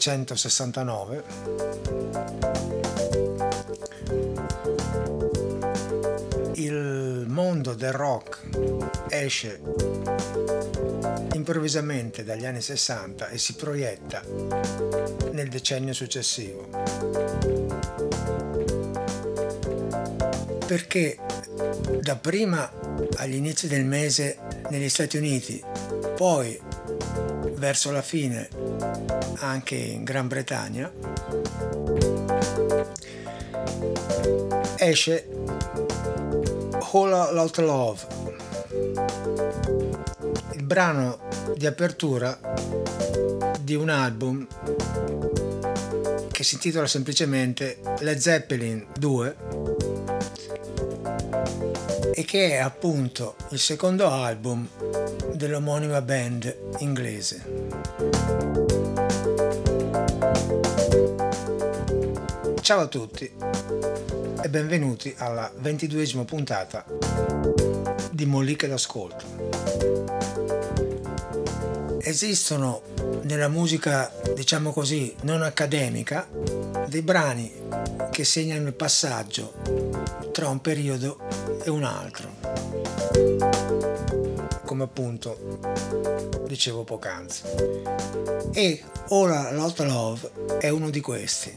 Nell'ottobre del 1969 il mondo del rock esce improvvisamente dagli anni 60 e si proietta nel decennio successivo. Perché dapprima agli inizi del mese negli Stati Uniti, poi verso la fine anche in Gran Bretagna, esce All Out Love, il brano di apertura di un album che si intitola semplicemente Led Zeppelin 2 e che è appunto il secondo album dell'omonima band inglese. Ciao a tutti e benvenuti alla ventiduesima puntata di Molliche d'ascolto. Esistono nella musica, diciamo così, non accademica, dei brani che segnano il passaggio tra un periodo e un altro come appunto dicevo poc'anzi. E ora Lot Love è uno di questi,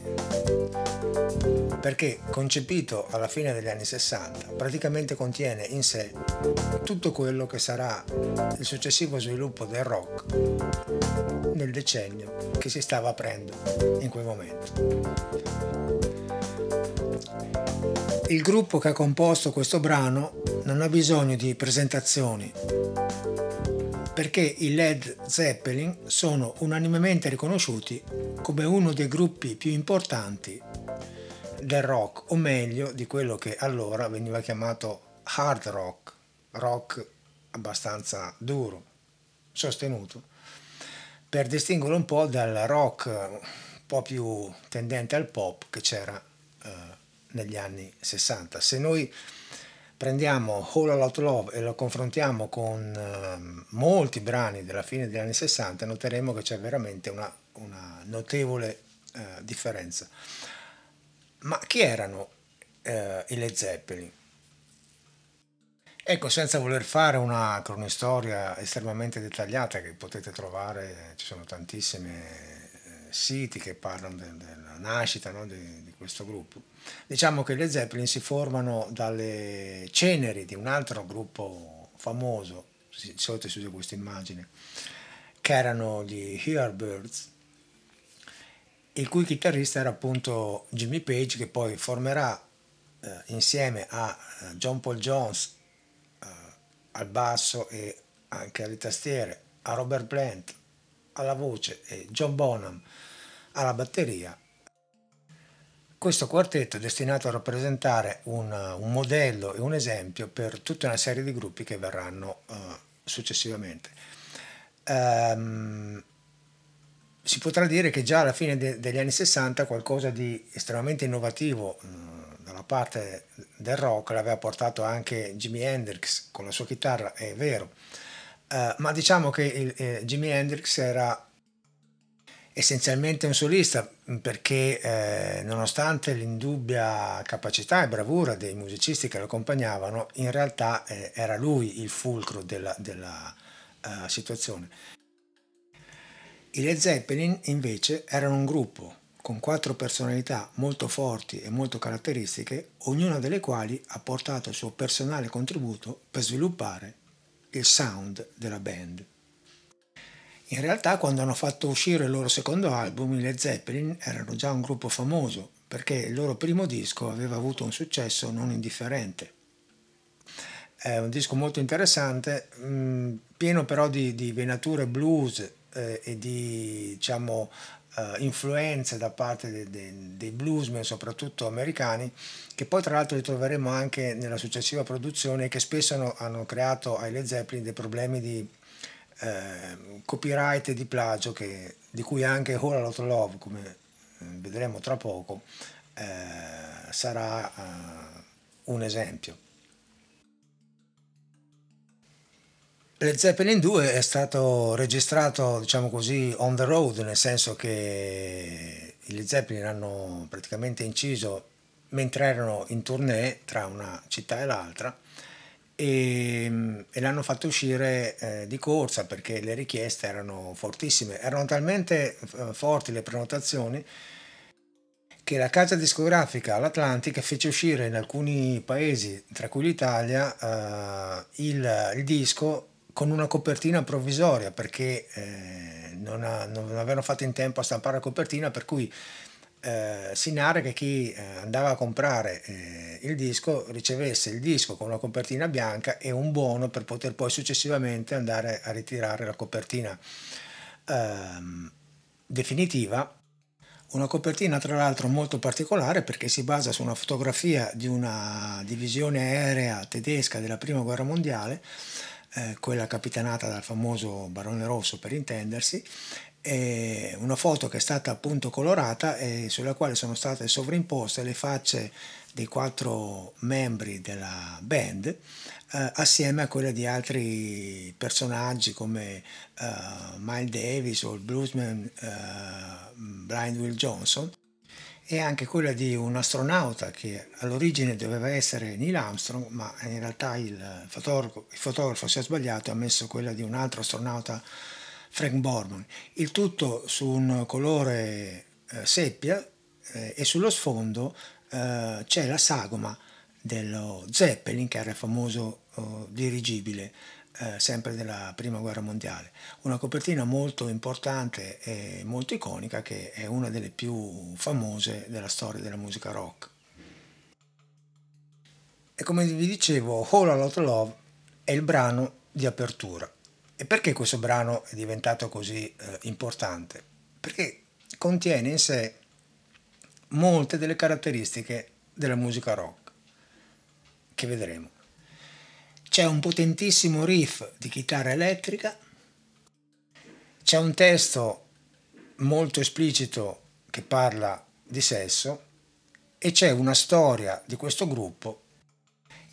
perché concepito alla fine degli anni 60 praticamente contiene in sé tutto quello che sarà il successivo sviluppo del rock nel decennio che si stava aprendo in quel momento. Il gruppo che ha composto questo brano non ha bisogno di presentazioni perché i Led Zeppelin sono unanimemente riconosciuti come uno dei gruppi più importanti del rock, o meglio di quello che allora veniva chiamato hard rock, rock abbastanza duro, sostenuto, per distinguere un po' dal rock un po' più tendente al pop che c'era eh, negli anni 60. Se noi prendiamo All Out Love e lo confrontiamo con uh, molti brani della fine degli anni 60, noteremo che c'è veramente una, una notevole uh, differenza. Ma chi erano uh, i Led Zeppelin? Ecco, senza voler fare una cronistoria estremamente dettagliata che potete trovare, ci sono tantissimi siti che parlano de- della nascita no, di, di questo gruppo. Diciamo che le Zeppelin si formano dalle ceneri di un altro gruppo famoso, di solito si usa questa immagine, che erano gli Hearbirds, il cui chitarrista era appunto Jimmy Page che poi formerà eh, insieme a eh, John Paul Jones eh, al basso e anche alle tastiere, a Robert Plant alla voce e John Bonham alla batteria questo quartetto è destinato a rappresentare un, un, modello e un esempio per tutta una serie di gruppi che verranno uh, successivamente. Um, si potrà dire che già alla fine de- degli anni 60 qualcosa di estremamente innovativo uh, dalla parte del rock l'aveva portato anche Jimi Hendrix con la sua chitarra, è vero, uh, ma diciamo che il, eh, Jimi Hendrix era essenzialmente un solista perché eh, nonostante l'indubbia capacità e bravura dei musicisti che lo accompagnavano, in realtà eh, era lui il fulcro della, della uh, situazione. I Led Zeppelin invece erano un gruppo con quattro personalità molto forti e molto caratteristiche, ognuna delle quali ha portato il suo personale contributo per sviluppare il sound della band. In realtà quando hanno fatto uscire il loro secondo album, i Led Zeppelin erano già un gruppo famoso perché il loro primo disco aveva avuto un successo non indifferente. È un disco molto interessante, mm, pieno però di, di venature blues eh, e di diciamo, uh, influenze da parte de, de, dei bluesmen, soprattutto americani, che poi tra l'altro ritroveremo anche nella successiva produzione che spesso hanno, hanno creato ai Led Zeppelin dei problemi di eh, copyright di plagio che, di cui anche All Lot Love, come eh, vedremo tra poco, eh, sarà eh, un esempio. Le Zeppelin 2 è stato registrato, diciamo così, on the road, nel senso che i Zeppelin hanno praticamente inciso mentre erano in tournée tra una città e l'altra e, e l'hanno fatto uscire eh, di corsa perché le richieste erano fortissime, erano talmente eh, forti le prenotazioni che la casa discografica all'Atlantica fece uscire in alcuni paesi, tra cui l'Italia, eh, il, il, disco con una copertina provvisoria perché eh, non, ha, non, avevano fatto in tempo a stampare la copertina, per cui eh, si narra che chi eh, andava a comprare eh, il disco ricevesse il disco con una copertina bianca e un buono per poter poi successivamente andare a ritirare la copertina ehm, definitiva. Una copertina tra l'altro molto particolare perché si basa su una fotografia di una divisione aerea tedesca della Prima Guerra Mondiale, eh, quella capitanata dal famoso Barone Rosso per intendersi, una foto che è stata appunto colorata e sulla quale sono state sovrimposte le facce dei quattro membri della band eh, assieme a quelle di altri personaggi come uh, Miles Davis o il bluesman uh, Blind Will Johnson e anche quella di un astronauta che all'origine doveva essere Neil Armstrong ma in realtà il fotografo, il fotografo si è sbagliato e ha messo quella di un altro astronauta Frank Borman. Il tutto su un colore eh, seppia eh, e sullo sfondo eh, c'è la sagoma dello Zeppelin, che era il famoso oh, dirigibile eh, sempre della Prima Guerra Mondiale. Una copertina molto importante e molto iconica che è una delle più famose della storia della musica rock. E come vi dicevo, All a Lot Love è il brano di apertura. E perché questo brano è diventato così eh, importante? Perché contiene in sé molte delle caratteristiche della musica rock, che vedremo. C'è un potentissimo riff di chitarra elettrica, c'è un testo molto esplicito che parla di sesso e c'è una storia di questo gruppo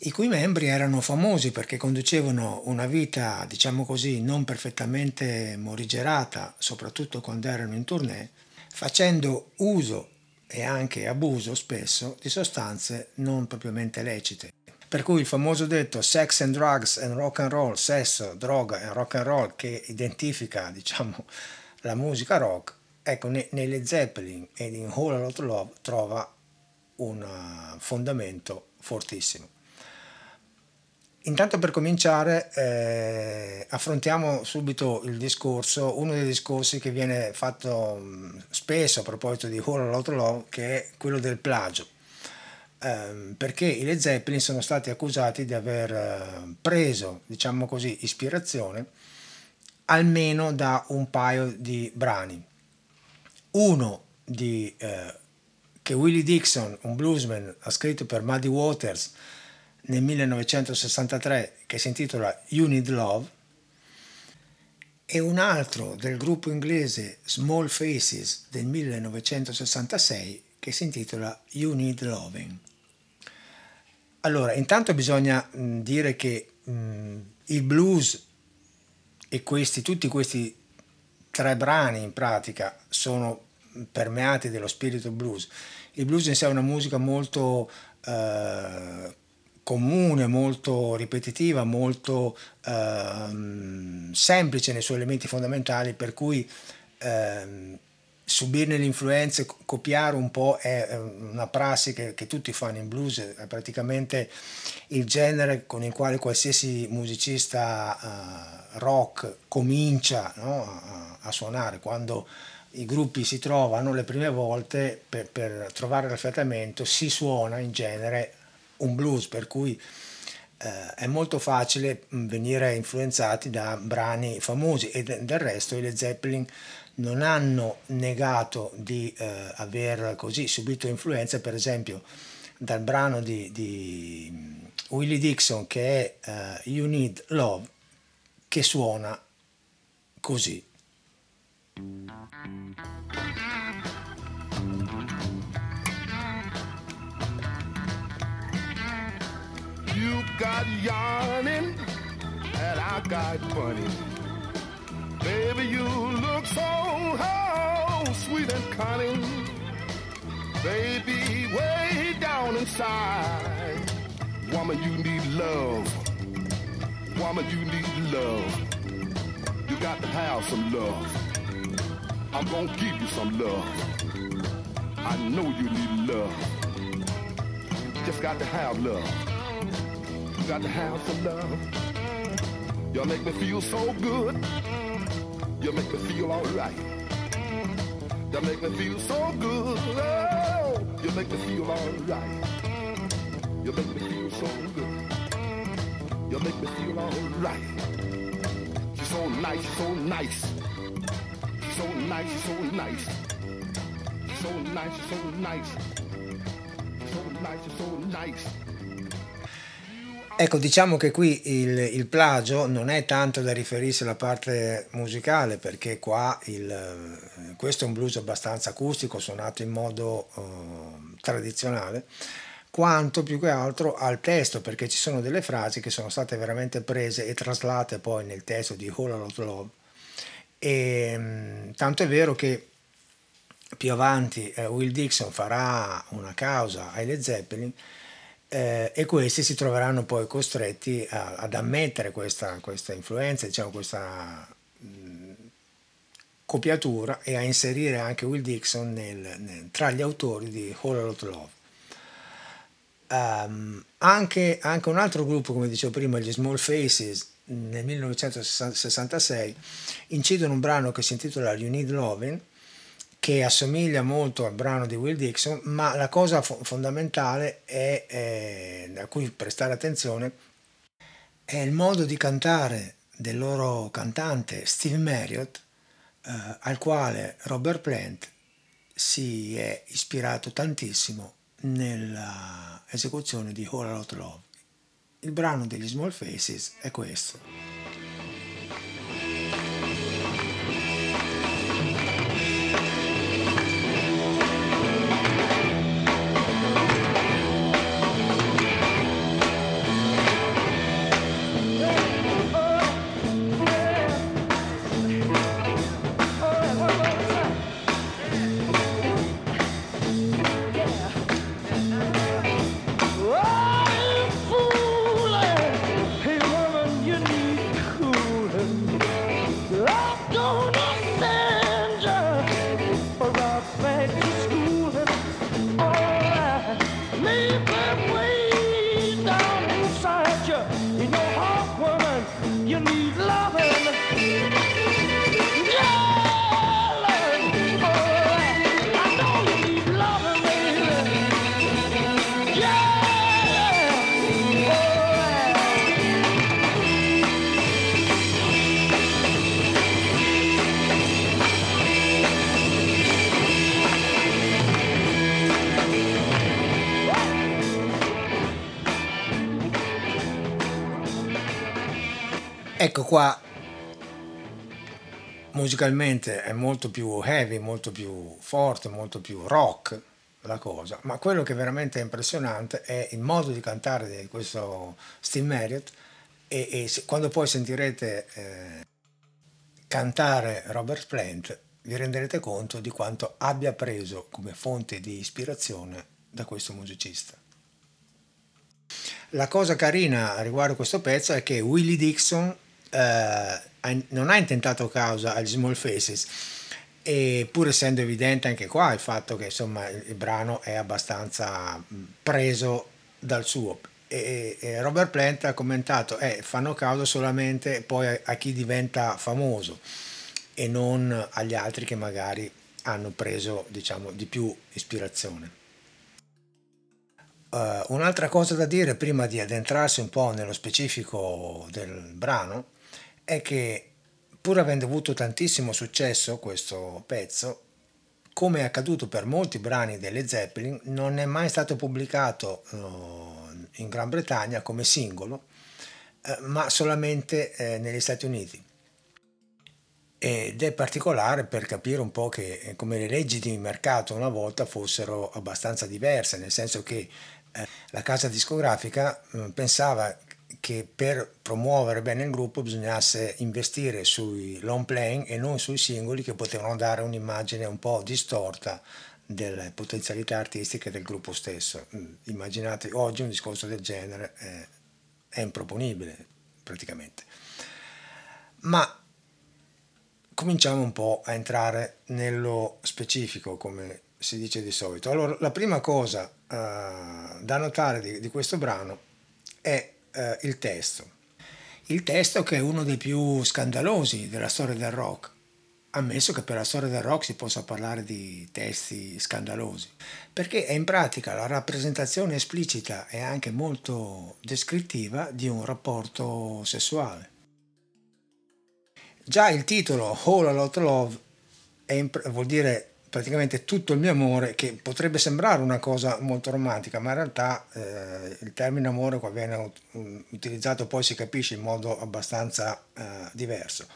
i cui membri erano famosi perché conducevano una vita, diciamo così, non perfettamente morigerata, soprattutto quando erano in tournée, facendo uso e anche abuso spesso di sostanze non propriamente lecite. Per cui il famoso detto sex and drugs and rock and roll, sesso, droga e rock and roll che identifica, diciamo, la musica rock, ecco, nelle Zeppelin e in Whole Lot Love trova un fondamento fortissimo. Intanto per cominciare eh, affrontiamo subito il discorso, uno dei discorsi che viene fatto spesso a proposito di All Out Love, che è quello del plagio, eh, perché i Led Zeppelin sono stati accusati di aver eh, preso, diciamo così, ispirazione almeno da un paio di brani. Uno di, eh, che Willie Dixon, un bluesman, ha scritto per Muddy Waters, nel 1963 che si intitola You Need Love e un altro del gruppo inglese Small Faces del 1966 che si intitola You Need Loving. Allora, intanto bisogna dire che mh, il blues e questi, tutti questi tre brani in pratica sono permeati dello spirito blues. Il blues in sé è una musica molto eh, comune, molto ripetitiva, molto ehm, semplice nei suoi elementi fondamentali, per cui ehm, subirne le influenze, copiare un po' è una prassi che, che, tutti fanno in blues, è praticamente il genere con il quale qualsiasi musicista uh, rock comincia no, a, a, suonare, quando i gruppi si trovano le prime volte per, per trovare l'affiatamento si suona in genere un blues, per cui eh, è molto facile mm, venire influenzati da brani famosi e del resto i Led Zeppelin non hanno negato di eh, aver così subito influenza, per esempio dal brano di, di mm, Willie Dixon che è uh, You Need Love, che suona così. You got yarning, and I got bunny. Baby, you look so oh, sweet and cunning. Baby, way down inside. Woman, you need love. Woman, you need love. You got to have some love. I'm gonna give you some love. I know you need love. Just got to have love. Got to have some love. You make me feel so good. You make me feel alright. You make me feel so good. Oh, you make me feel alright. You make me feel so good. You make me feel alright. She's so nice, she's so nice. She's so nice, so nice. So nice, so nice. So nice, so nice. Ecco, diciamo che qui il, il, plagio non è tanto da riferirsi alla parte musicale, perché qua il, questo è un blues abbastanza acustico, suonato in modo uh, tradizionale, quanto più che altro al testo, perché ci sono delle frasi che sono state veramente prese e traslate poi nel testo di Whole Lot Love. E, um, tanto è vero che più avanti eh, Will Dixon farà una causa ai Led Zeppelin eh, e questi si troveranno poi costretti a, ad ammettere questa, questa, influenza, diciamo questa mh, copiatura e a inserire anche Will Dixon nel, nel, tra gli autori di Whole Lot Love. Um, anche, anche, un altro gruppo, come dicevo prima, gli Small Faces, nel 1966 incidono un brano che si intitola You Need Loving che assomiglia molto al brano di Will Dixon, ma la cosa fo- fondamentale è, è, a cui prestare attenzione è il modo di cantare del loro cantante Steve Marriott, eh, al quale Robert Plant si è ispirato tantissimo nell'esecuzione di Whole Lot Love. Il brano degli Small Faces è questo. Qua musicalmente è molto più heavy, molto più forte, molto più rock la cosa, ma quello che è veramente impressionante è il modo di cantare di questo Steve Marriott e, e se, quando poi sentirete eh, cantare Robert Plant vi renderete conto di quanto abbia preso come fonte di ispirazione da questo musicista. La cosa carina riguardo questo pezzo è che Willie Dixon eh, non ha intentato causa agli Small Faces e pur essendo evidente anche qua il fatto che insomma il, brano è abbastanza preso dal suo. E, e Robert Plant ha commentato eh, fanno causa solamente poi a, a chi diventa famoso e non agli altri che magari hanno preso diciamo di più ispirazione. Uh, un'altra cosa da dire prima di addentrarsi un po' nello specifico del brano è che pur avendo avuto tantissimo successo questo pezzo, come è accaduto per molti brani delle Zeppelin, non è mai stato pubblicato uh, in Gran Bretagna come singolo, uh, ma solamente uh, negli Stati Uniti. Ed è particolare per capire un po' che eh, come le leggi di mercato una volta fossero abbastanza diverse, nel senso che la casa discografica pensava che per promuovere bene il gruppo bisognasse investire sui long playing e non sui singoli che potevano dare un'immagine un po' distorta delle potenzialità artistiche del gruppo stesso. Mm, immaginate oggi un discorso del genere è, è improponibile praticamente. Ma cominciamo un po' a entrare nello specifico, come si dice di solito. Allora, la prima cosa uh, da notare di, di questo brano è eh, il testo. Il testo che è uno dei più scandalosi della storia del rock, ammesso che per la storia del rock si possa parlare di testi scandalosi, perché è in pratica la rappresentazione esplicita e anche molto descrittiva di un rapporto sessuale. Già il titolo Whole a Lot Love imp- vuol dire praticamente tutto il mio amore, che potrebbe sembrare una cosa molto romantica, ma in realtà eh, il termine amore qua viene utilizzato, poi si capisce in modo abbastanza eh, diverso.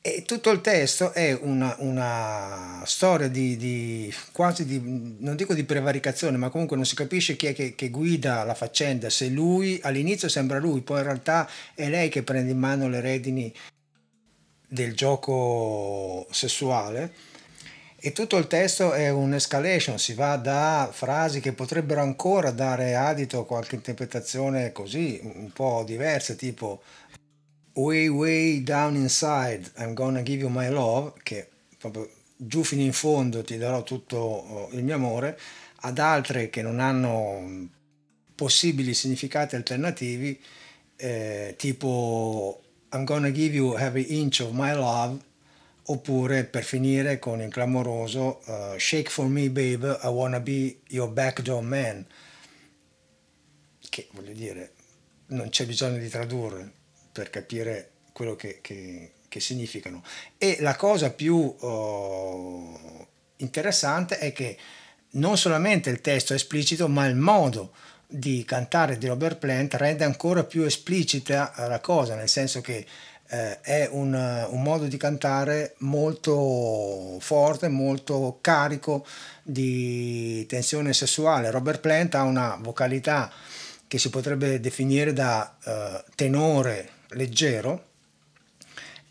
E tutto il testo è una, una storia di, di, quasi di, non dico di prevaricazione, ma comunque non si capisce chi è che, che, guida la faccenda, se lui all'inizio sembra lui, poi in realtà è lei che prende in mano le redini del gioco sessuale e tutto il testo è un'escalation, si va da frasi che potrebbero ancora dare adito a qualche interpretazione così un po' diversa, tipo way way down inside I'm gonna give you my love, che proprio giù fino in fondo ti darò tutto oh, il mio amore, ad altre che non hanno possibili significati alternativi, eh, tipo I'm gonna give you every inch of my love oppure per finire con il clamoroso uh, Shake for me babe, I wanna be your backdoor man. Che voglio dire non c'è bisogno di tradurre per capire quello che, che, che significano. E la cosa più uh, interessante è che non solamente il testo è esplicito ma il modo di cantare di Robert Plant rende ancora più esplicita la cosa, nel senso che eh, è un, un, modo di cantare molto forte, molto carico di tensione sessuale. Robert Plant ha una vocalità che si potrebbe definire da eh, tenore leggero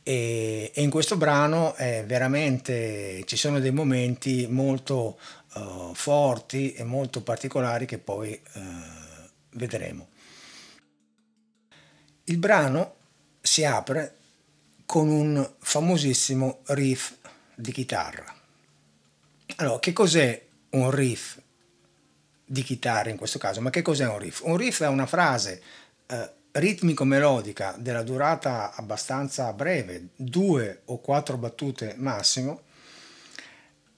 e, e, in questo brano è veramente ci sono dei momenti molto uh, forti e molto particolari che poi uh, vedremo. Il brano si apre con un famosissimo riff di chitarra. Allora, che cos'è un riff di chitarra in questo caso? Ma che cos'è un riff? Un riff è una frase eh, ritmico-melodica della durata abbastanza breve, due o quattro battute massimo,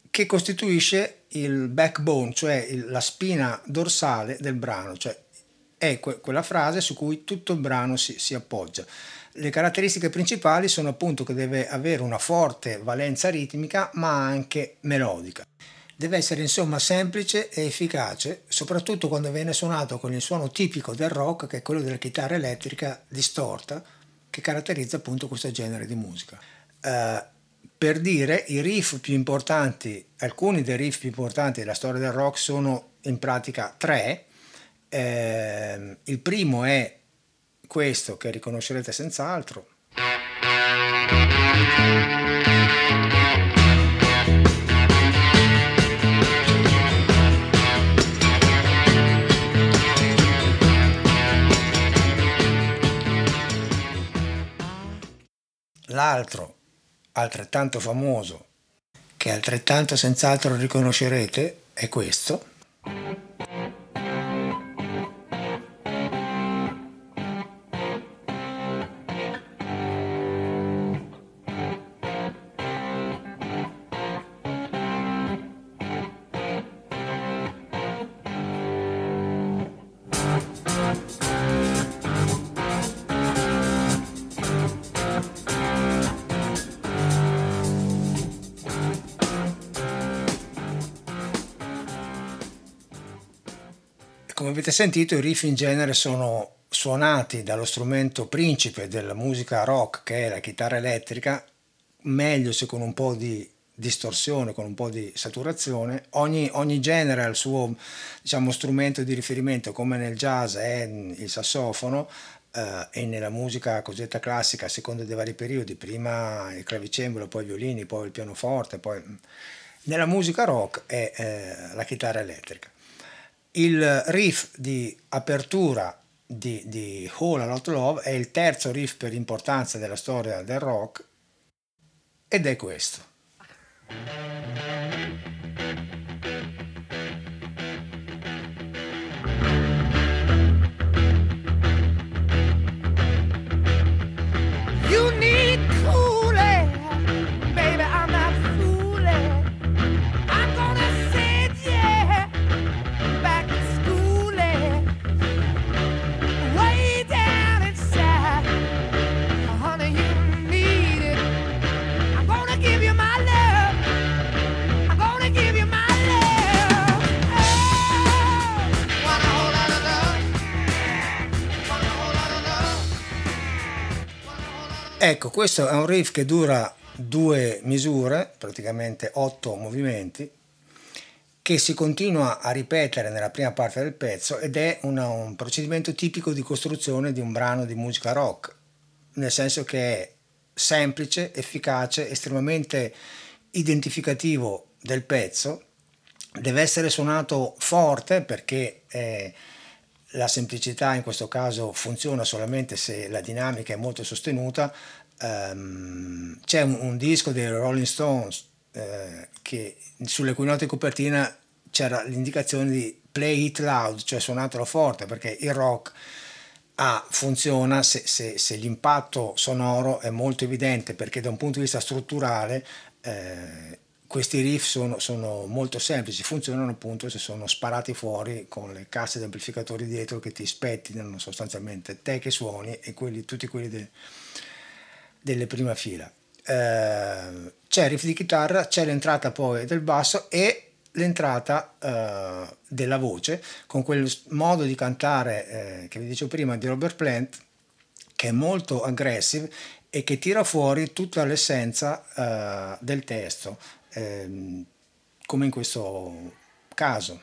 che costituisce il backbone, cioè la spina dorsale del brano, cioè è que- quella frase su cui tutto il brano si, si appoggia. Le caratteristiche principali sono appunto che deve avere una forte valenza ritmica ma anche melodica. Deve essere insomma semplice e efficace, soprattutto quando viene suonato con il suono tipico del rock, che è quello della chitarra elettrica distorta, che caratterizza appunto questo genere di musica. Uh, per dire i riff più importanti, alcuni dei riff più importanti della storia del rock sono in pratica tre. Eh, il primo è questo che riconoscerete senz'altro. L'altro altrettanto famoso, che altrettanto senz'altro riconoscerete, è questo. Come avete sentito i riff in genere sono suonati dallo strumento principe della musica rock che è la chitarra elettrica, meglio se con un po' di distorsione, con un po' di saturazione. Ogni, ogni genere ha il suo diciamo, strumento di riferimento, come nel jazz è il sassofono, eh, e nella musica cosiddetta classica, a seconda dei vari periodi, prima il clavicembalo, poi i violini, poi il pianoforte, poi... Nella musica rock è eh, la chitarra elettrica. Il riff di apertura di, di Whole a Lot Love è il terzo riff per importanza della storia del rock ed è questo. Questo è un riff che dura due misure, praticamente otto movimenti, che si continua a ripetere nella prima parte del pezzo ed è una, un procedimento tipico di costruzione di un brano di musica rock, nel senso che è semplice, efficace, estremamente identificativo del pezzo, deve essere suonato forte perché eh, la semplicità in questo caso funziona solamente se la dinamica è molto sostenuta. Um, c'è un, un, disco dei Rolling Stones eh, che sulle cui note copertina c'era l'indicazione di play it loud, cioè suonatelo forte, perché il rock ah, funziona se, se, se, l'impatto sonoro è molto evidente, perché da un punto di vista strutturale eh, questi riff sono, sono, molto semplici, funzionano appunto se sono sparati fuori con le casse di amplificatori dietro che ti spettinano sostanzialmente te che suoni e quelli, tutti quelli de, delle prima fila. Eh, c'è il riff di chitarra, c'è l'entrata poi del basso e l'entrata eh, della voce con quel modo di cantare eh, che vi dicevo prima di Robert Plant che è molto aggressive e che tira fuori tutta l'essenza uh, del testo, ehm, come in questo caso.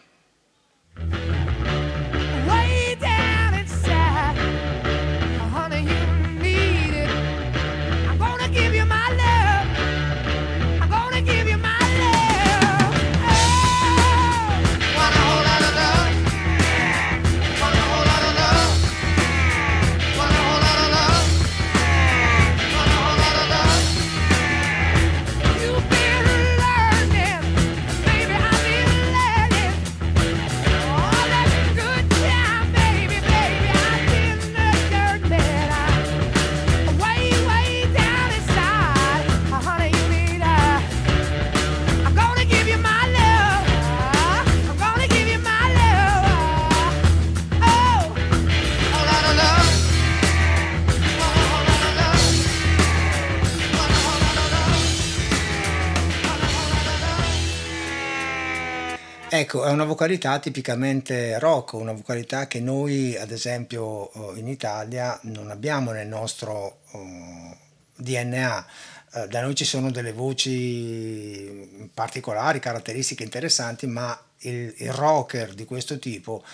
Vocalità tipicamente rock, una vocalità che noi ad esempio eh, in Italia non abbiamo nel nostro uh, DNA. Uh, da noi ci sono delle voci particolari, caratteristiche interessanti, ma il, il rocker di questo tipo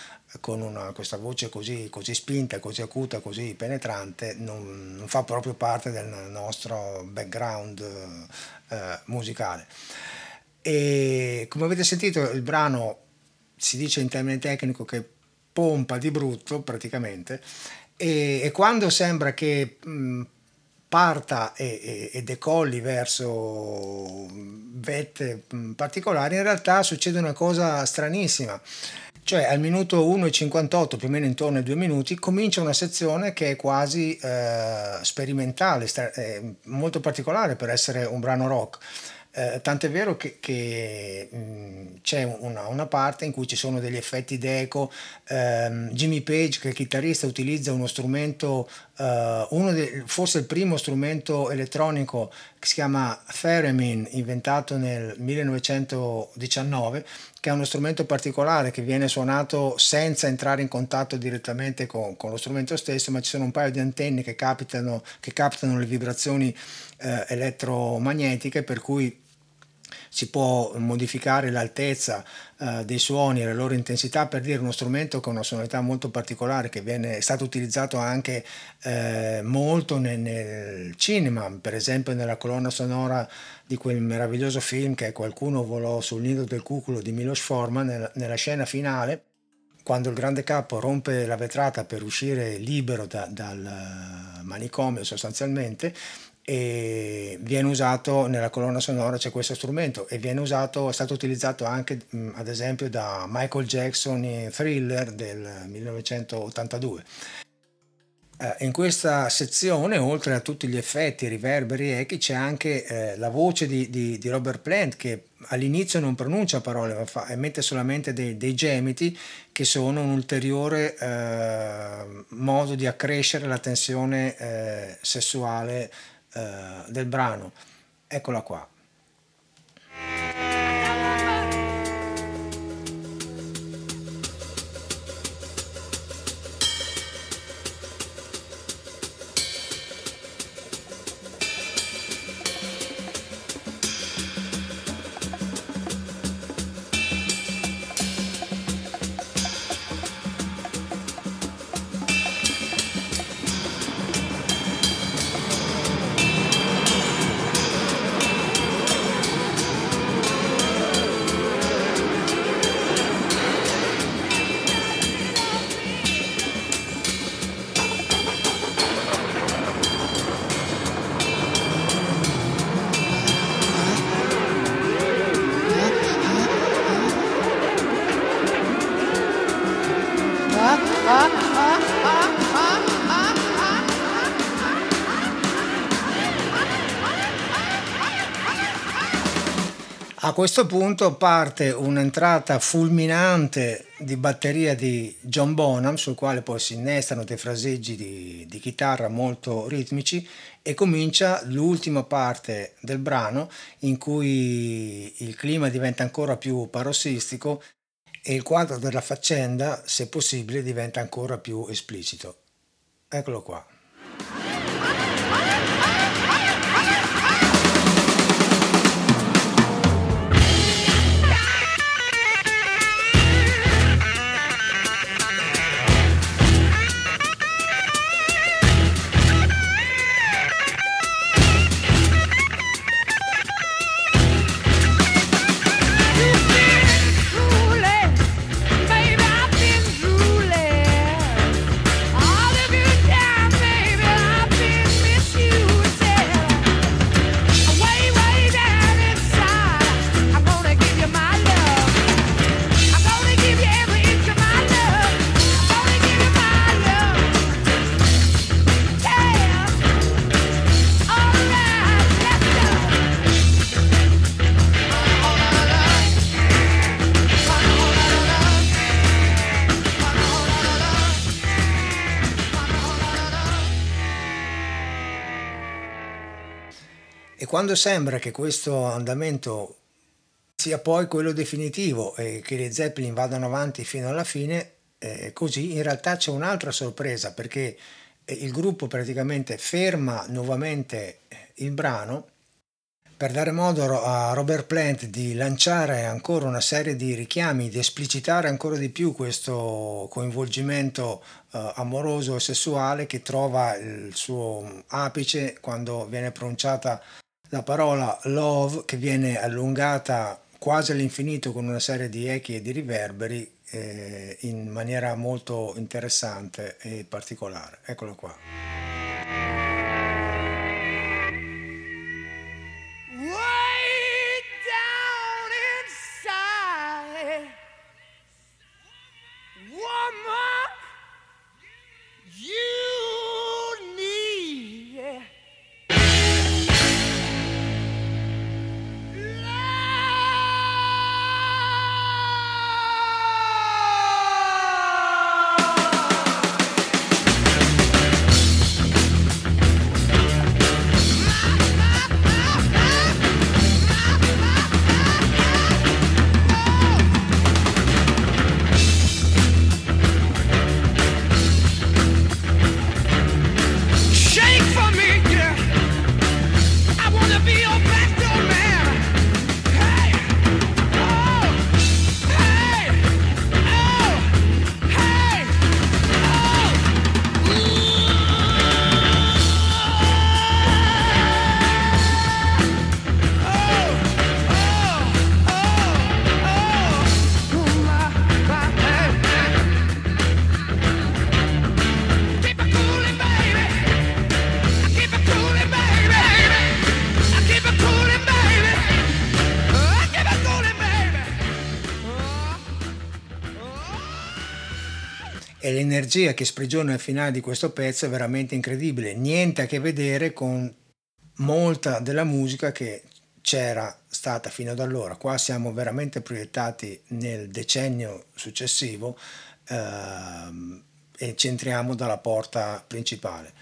con una, questa voce così, così, spinta, così acuta, così penetrante, non, non, fa proprio parte del nostro background uh, musicale. E come avete sentito il brano si dice in termine tecnico che pompa di brutto praticamente e, e quando sembra che mh, parta e, e, e, decolli verso vette particolari in realtà succede una cosa stranissima. Cioè al minuto 1,58 più o meno intorno ai due minuti comincia una sezione che è quasi eh, sperimentale stra- eh, molto particolare per essere un brano rock eh, tant'è vero che, che mh, c'è una, una, parte in cui ci sono degli effetti d'eco. ehm, Jimmy Page, che è il chitarrista, utilizza uno strumento, eh, uno de, forse il primo strumento elettronico che si chiama Theremin, inventato nel 1919, che è uno strumento particolare che viene suonato senza entrare in contatto direttamente con, con lo strumento stesso, ma ci sono un paio di antenne che, capitano, che captano le vibrazioni eh, elettromagnetiche, per cui si può modificare l'altezza uh, dei suoni e la loro intensità per dire uno strumento con una sonorità molto particolare che viene, è stato utilizzato anche eh, molto nel, nel, cinema, per esempio nella colonna sonora di quel meraviglioso film che Qualcuno volò sul nido del cuculo di Milos Forman nella, nella scena finale quando il grande capo rompe la vetrata per uscire libero da, dal manicomio sostanzialmente e viene usato nella colonna sonora c'è questo strumento e viene usato è stato utilizzato anche ad esempio da Michael Jackson in Thriller del 1982 eh, in questa sezione oltre a tutti gli effetti riverberi echi c'è anche eh, la voce di, di, di, Robert Plant che all'inizio non pronuncia parole ma fa, emette solamente dei, dei, gemiti che sono un ulteriore eh, modo di accrescere la tensione eh, sessuale eh, del brano. Eccola qua. Questo punto parte un'entrata fulminante di batteria di John Bonham, sul quale poi si innestano dei fraseggi di, di chitarra molto ritmici e comincia l'ultima parte del brano in cui il clima diventa ancora più parossistico e il quadro della faccenda, se possibile, diventa ancora più esplicito. Eccolo qua. Quando sembra che questo andamento sia poi quello definitivo e che le Zeppelin vadano avanti fino alla fine, eh, così in realtà c'è un'altra sorpresa perché eh, il gruppo praticamente ferma nuovamente eh, il brano per dare modo a Robert Plant di lanciare ancora una serie di richiami, di esplicitare ancora di più questo coinvolgimento uh, amoroso e sessuale che trova il suo apice quando viene pronunciata la parola love che viene allungata quasi all'infinito con una serie di echi e di riverberi eh, in maniera molto interessante e particolare. Eccolo qua. L'energia che sprigiona al finale di questo pezzo è veramente incredibile, niente a che vedere con molta della musica che c'era stata fino ad allora. Qua siamo veramente proiettati nel decennio successivo ehm, e centriamo dalla porta principale.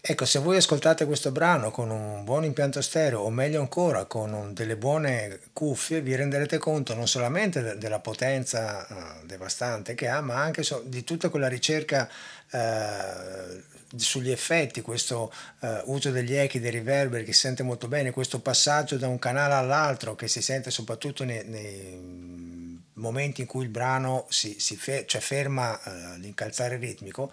Ecco, se voi ascoltate questo brano con un buon impianto stereo o meglio ancora con un, delle buone cuffie, vi renderete conto non solamente de- della potenza uh, devastante che ha, ma anche so- di tutta quella ricerca uh, sugli effetti, questo uh, uso degli echi, dei riverberi che si sente molto bene, questo passaggio da un canale all'altro che si sente soprattutto nei, nei momenti in cui il brano si, si fe- cioè ferma l'incalzare ritmico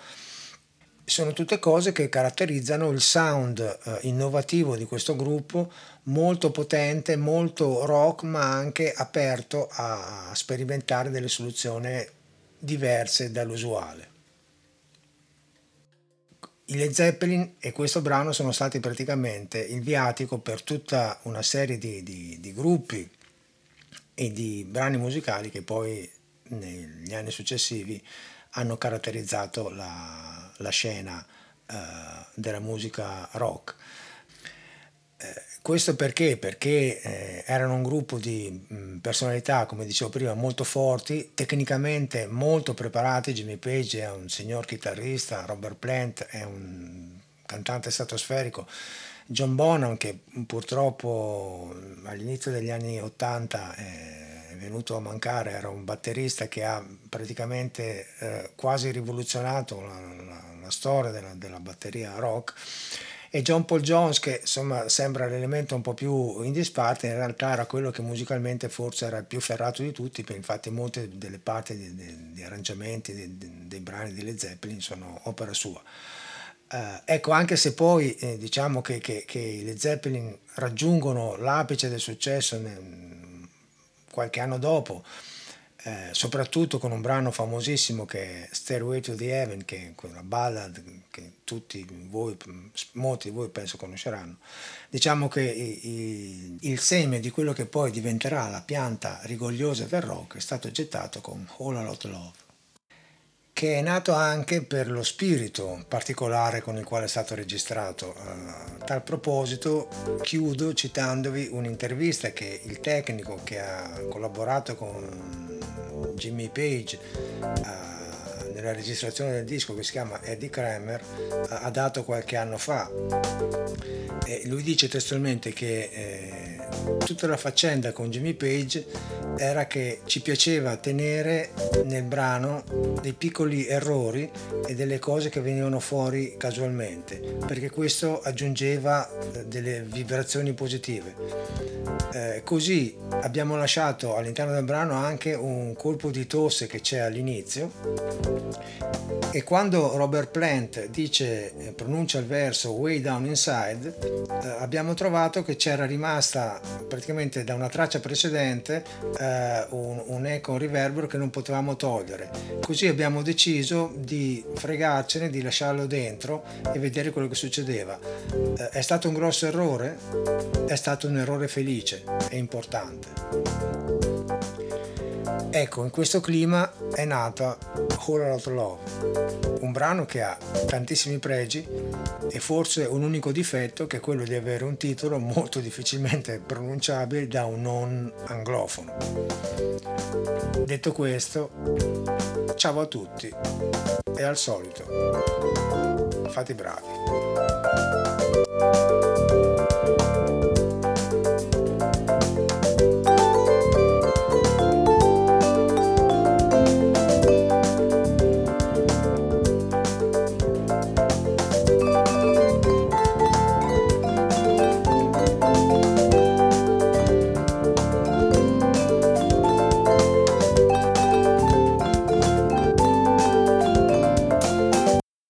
sono tutte cose che caratterizzano il sound eh, innovativo di questo gruppo, molto potente, molto rock, ma anche aperto a sperimentare delle soluzioni diverse dall'usuale. I Led Zeppelin e questo brano sono stati praticamente il viatico per tutta una serie di, di, di gruppi e di brani musicali che poi negli anni successivi hanno caratterizzato la, la scena eh, della musica rock. Eh, questo perché? Perché eh, erano un gruppo di mh, personalità, come dicevo prima, molto forti, tecnicamente molto preparati. Jimmy Page è un signor chitarrista, Robert Plant è un cantante stratosferico, John Bonham che purtroppo all'inizio degli anni 80 è venuto a mancare, era un batterista che ha praticamente eh, quasi rivoluzionato la, la, la storia della, della, batteria rock e John Paul Jones che insomma sembra l'elemento un po' più in disparte, in realtà era quello che musicalmente forse era il più ferrato di tutti, infatti molte delle parti di, di, di arrangiamenti di, dei brani di Led Zeppelin sono opera sua. Uh, ecco, anche se poi eh, diciamo che, che, che i Led Zeppelin raggiungono l'apice del successo nel, qualche anno dopo, eh, soprattutto con un brano famosissimo che è Stairway to the Heaven, che è quella ballad che tutti voi, molti di voi penso conosceranno. Diciamo che i, i, il seme di quello che poi diventerà la pianta rigogliosa del rock è stato gettato con All a Lot Love che è nato anche per lo spirito particolare con il quale è stato registrato. A tal proposito chiudo citandovi un'intervista che il tecnico che ha collaborato con Jimmy Page nella registrazione del disco che si chiama Eddie Kramer ha dato qualche anno fa. E lui dice testualmente che eh, tutta la faccenda con Jimmy Page era che ci piaceva tenere nel brano dei piccoli errori e delle cose che venivano fuori casualmente, perché questo aggiungeva eh, delle vibrazioni positive. Eh, così abbiamo lasciato all'interno del brano anche un colpo di tosse che c'è all'inizio e quando Robert Plant dice, eh, pronuncia il verso Way Down Inside, eh, abbiamo trovato che c'era rimasta praticamente da una traccia precedente eh, un, un eco, un riverbero che non potevamo togliere. Così abbiamo deciso di fregarcene, di lasciarlo dentro e vedere quello che succedeva. Eh, è stato un grosso errore? È stato un errore felice e importante. Ecco, in questo clima è nata Whole Lot Love, un brano che ha tantissimi pregi e forse un unico difetto che è quello di avere un titolo molto difficilmente pronunciabile da un non anglofono. Detto questo, ciao a tutti e al solito, fate i bravi.